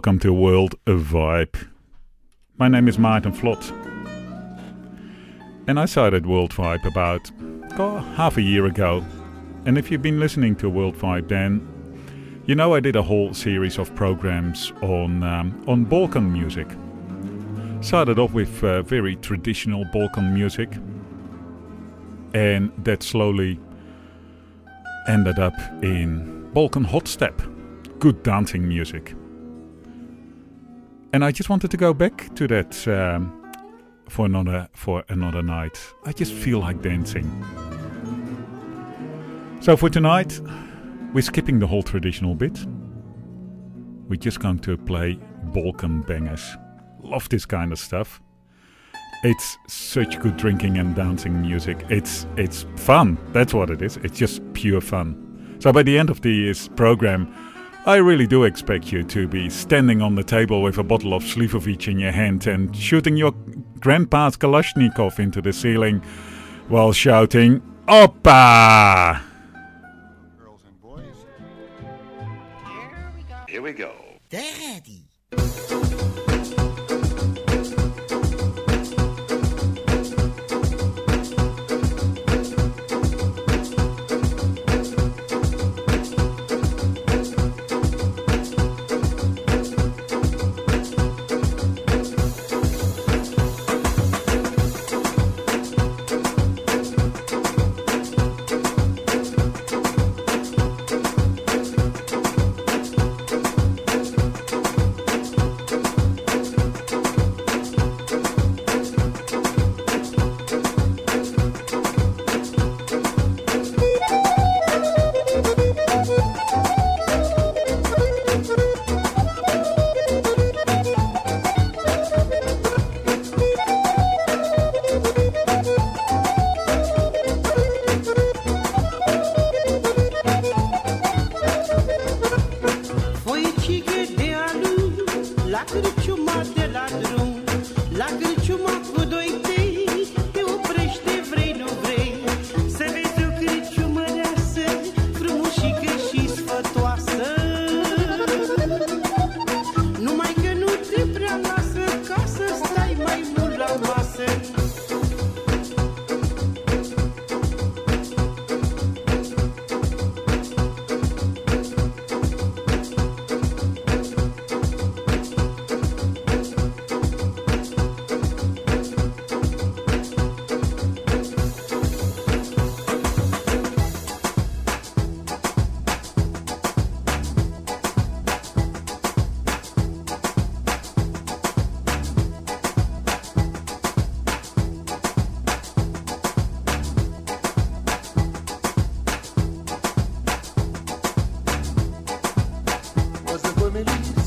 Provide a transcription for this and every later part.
Welcome to World of Vibe. My name is Maarten Vlot. And I started World Vibe about oh, half a year ago. And if you've been listening to World Vibe, then you know I did a whole series of programs on um, on Balkan music. Started off with uh, very traditional Balkan music, and that slowly ended up in Balkan hot step, good dancing music. And I just wanted to go back to that um, for another for another night. I just feel like dancing. So for tonight, we're skipping the whole traditional bit. We're just going to play Balkan bangers. Love this kind of stuff. It's such good drinking and dancing music. It's it's fun. That's what it is. It's just pure fun. So by the end of this program, I really do expect you to be standing on the table with a bottle of Slivovitz in your hand and shooting your grandpa's Kalashnikov into the ceiling while shouting, Oppa! Girls and boys, Here we go. They're ready. Foi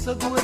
So do it.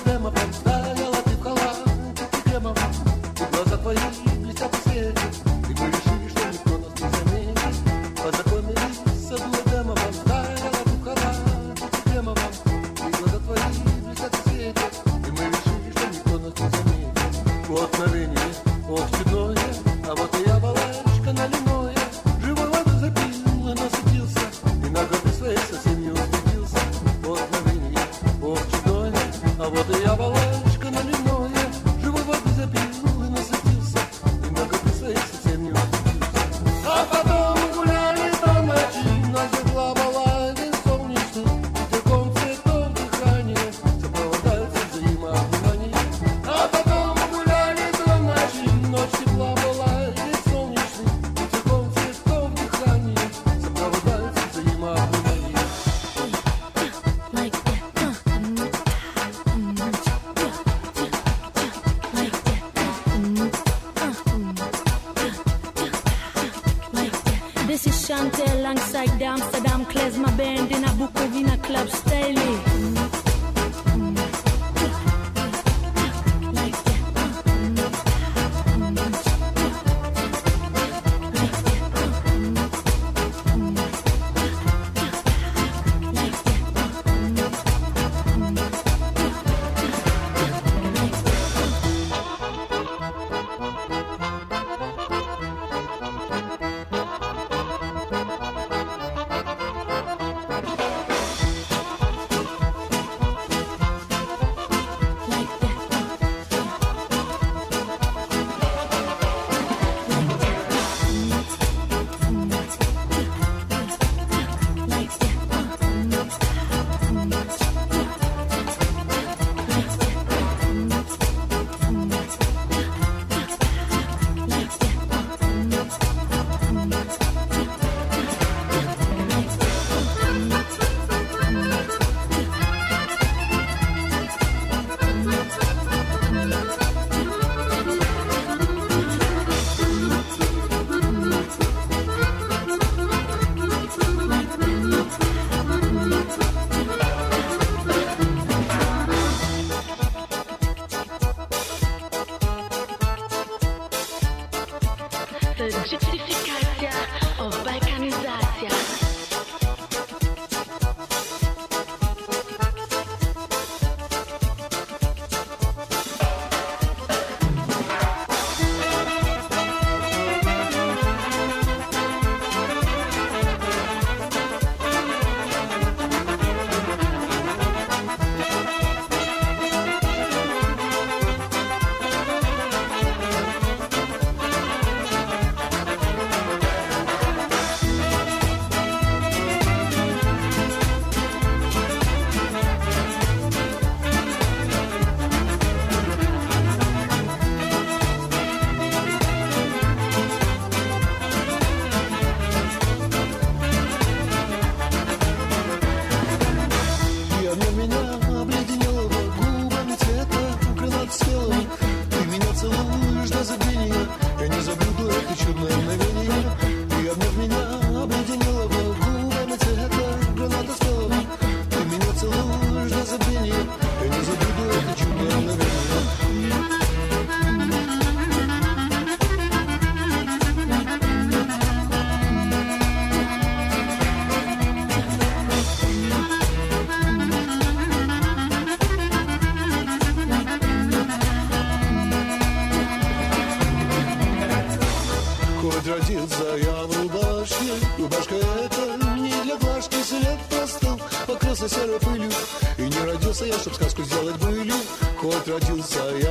pode ensaiar.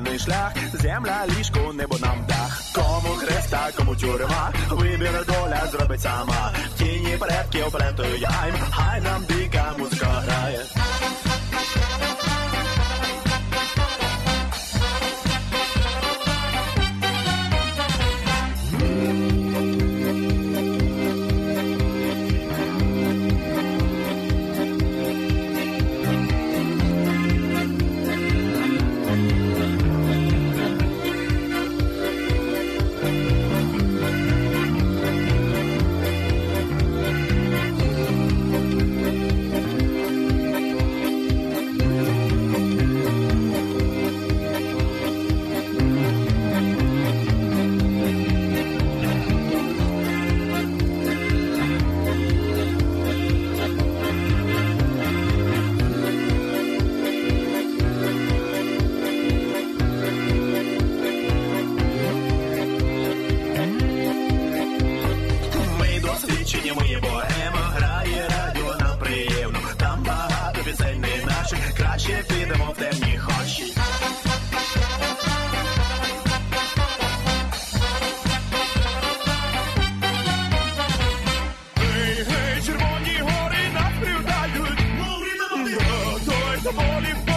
правильний шлях, земля, ліжко, небо нам дах. Кому хреста, кому тюрма, вибір доля зробить сама. Тіні предки плентою яйм, хай нам дика музика грає. some more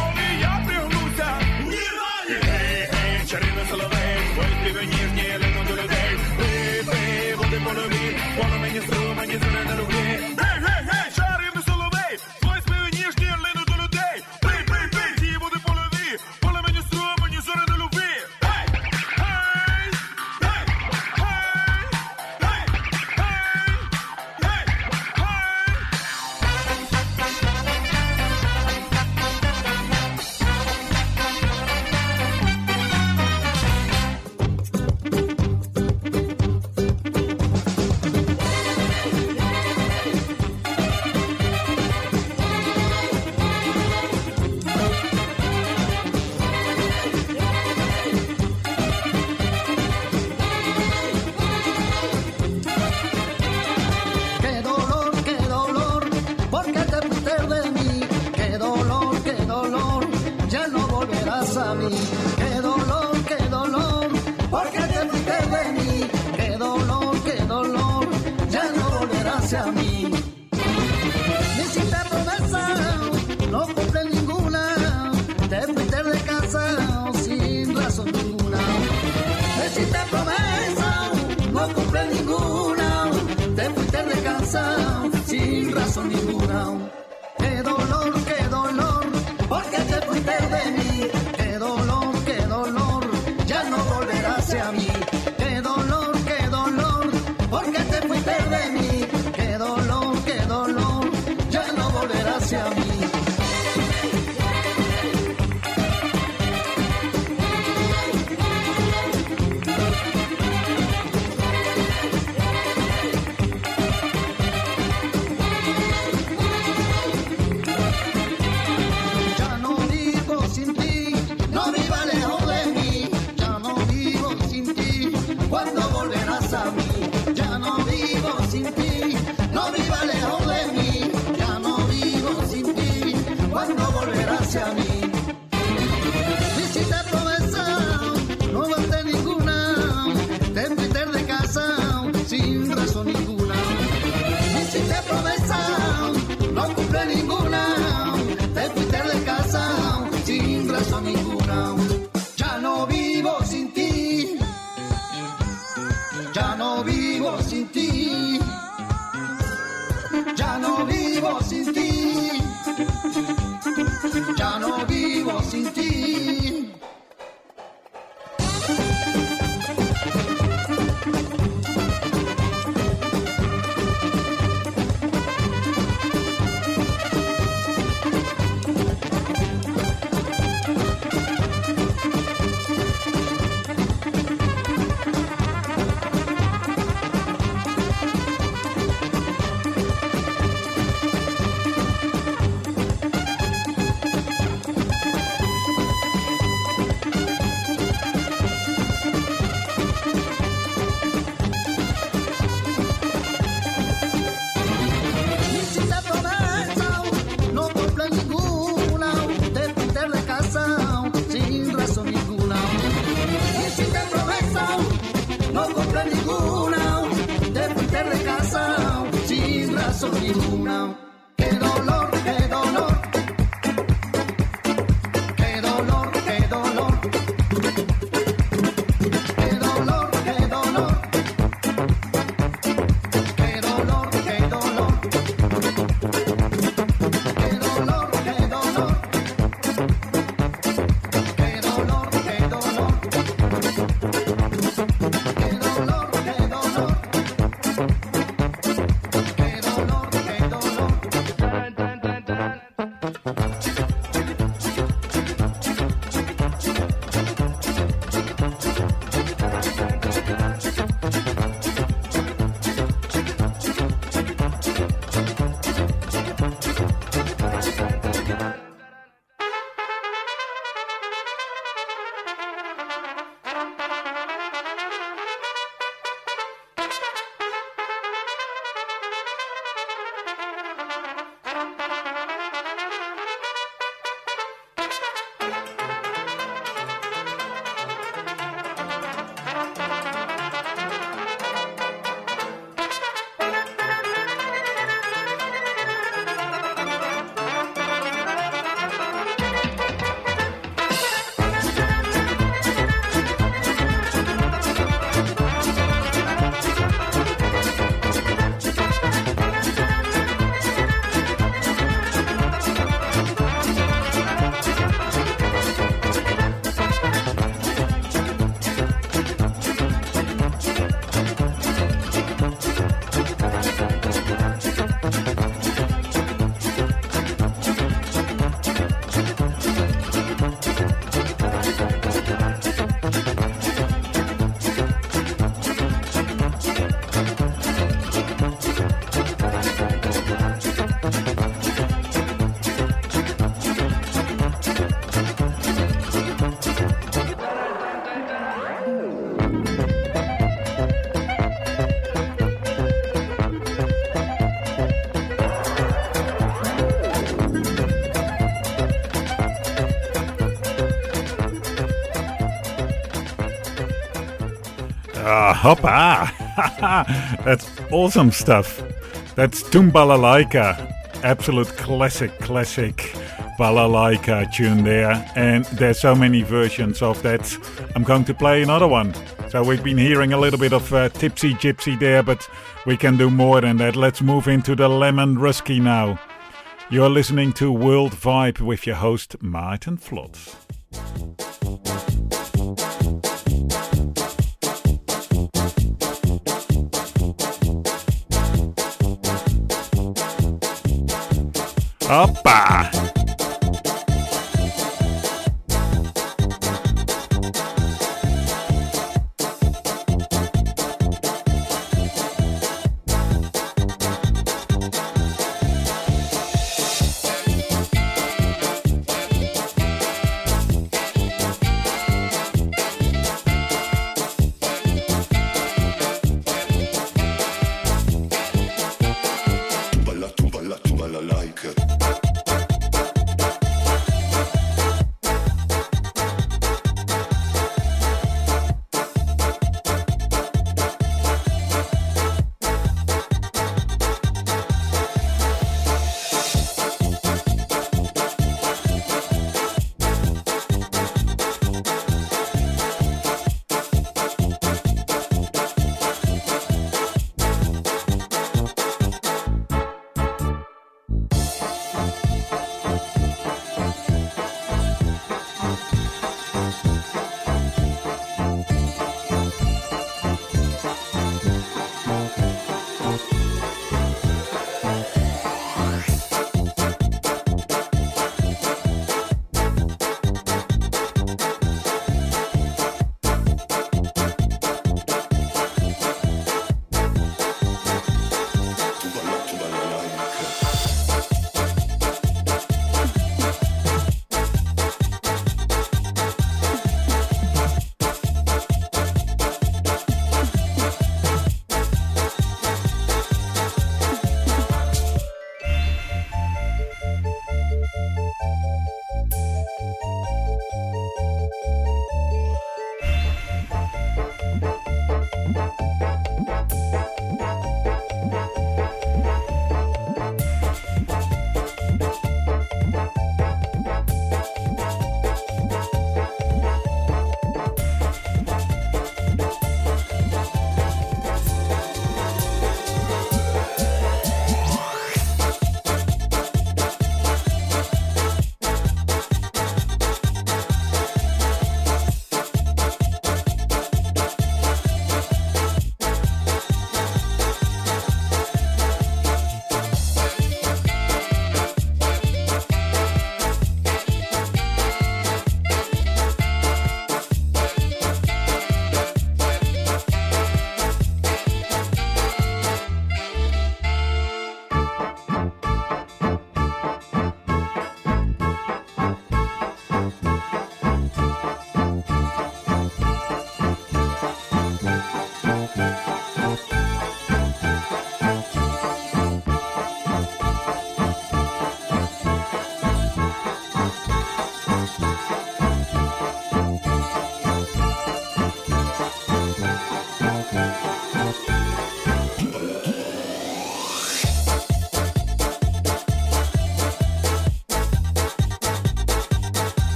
hoppa! That's awesome stuff. That's Tumbalalaika. Absolute classic, classic balalaika tune there. And there's so many versions of that. I'm going to play another one. So we've been hearing a little bit of uh, Tipsy Gypsy there, but we can do more than that. Let's move into the Lemon Ruski now. You're listening to World Vibe with your host, Maarten Vlot. Opa!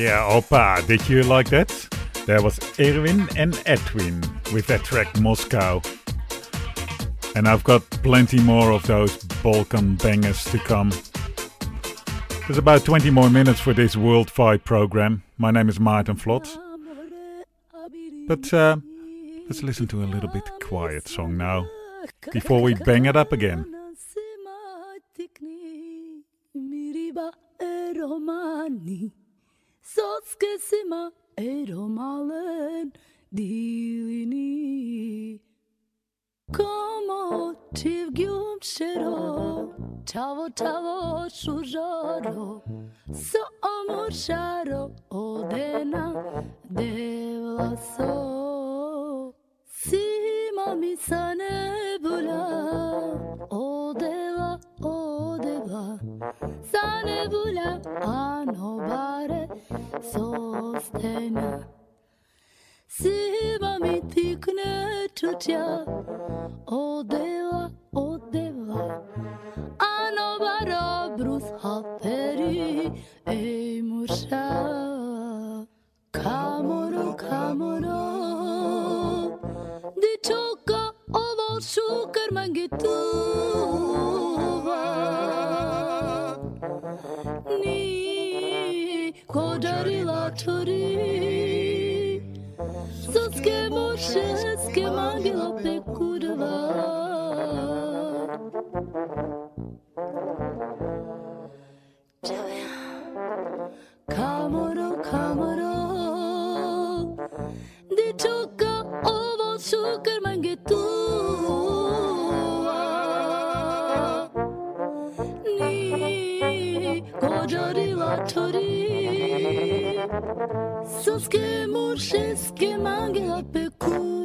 Yeah, Opa, did you like that? There was Erwin and Edwin with that track Moscow. And I've got plenty more of those Balkan bangers to come. There's about 20 more minutes for this World Vibe program. My name is Maarten Vlot. But uh, let's listen to a little bit quiet song now before we bang it up again. Miriba eromani Soskesima eromalen dilini. Como tivgyum shero Tavo tavo shujaro So amor sharo Odena devlaso. Sima misane stane vula a nobare sostena. Svima mi tikne čuća, odeva, odeva, a nobara brus haperi, ej muša. Kamoro, kamoro, di čoka ovo šukar mangitu. Latori Soske morse ske mangila pe kurva Kamoro, kamoro. Och vad sukar man gituva Soske morse ske mangila pe kurva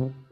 Hum.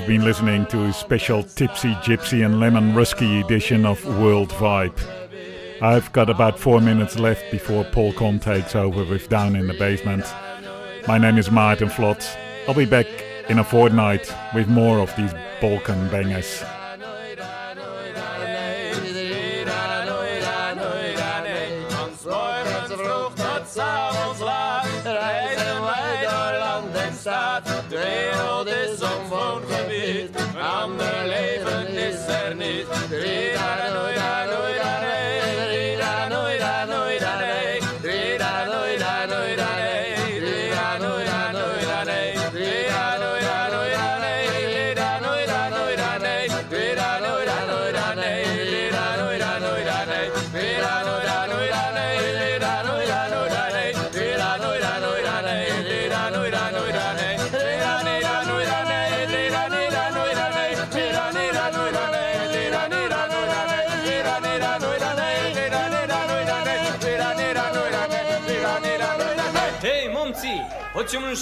You've been listening to a special Tipsy Gypsy and Lemon Ruski edition of World Vibe. I've got about four minutes left before Paul Com takes over with Down in the Basement. My name is Maarten Vlot. I'll be back in a fortnight with more of these Balkan bangers.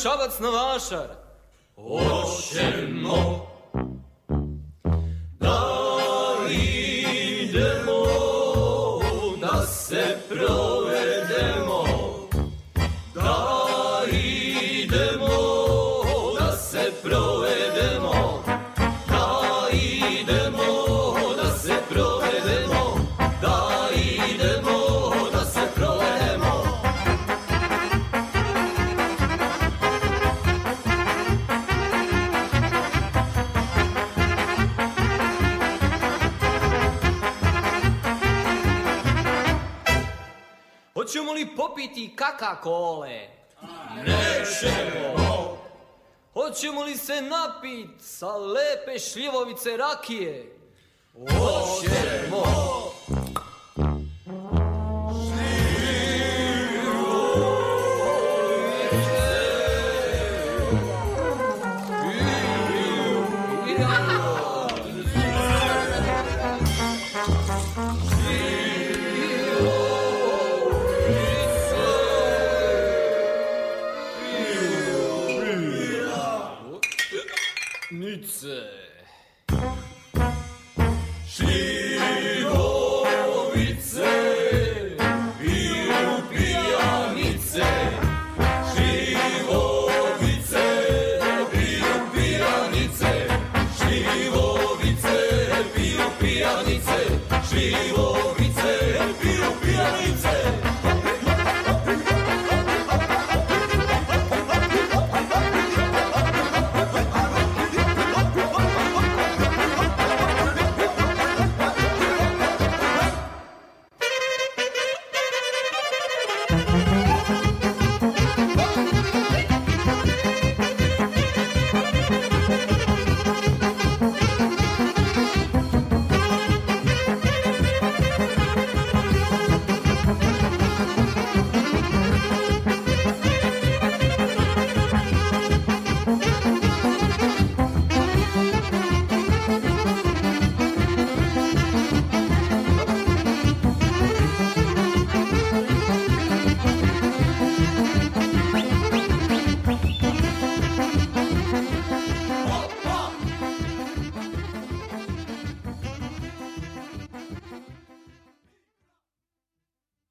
Шабац Навашар. Hoćemo da idemo, da se. Hoćemo li popiti kakakole? Nećemo! Hoćemo li se napit sa lepe šljivovice rakije? Hoćemo! 是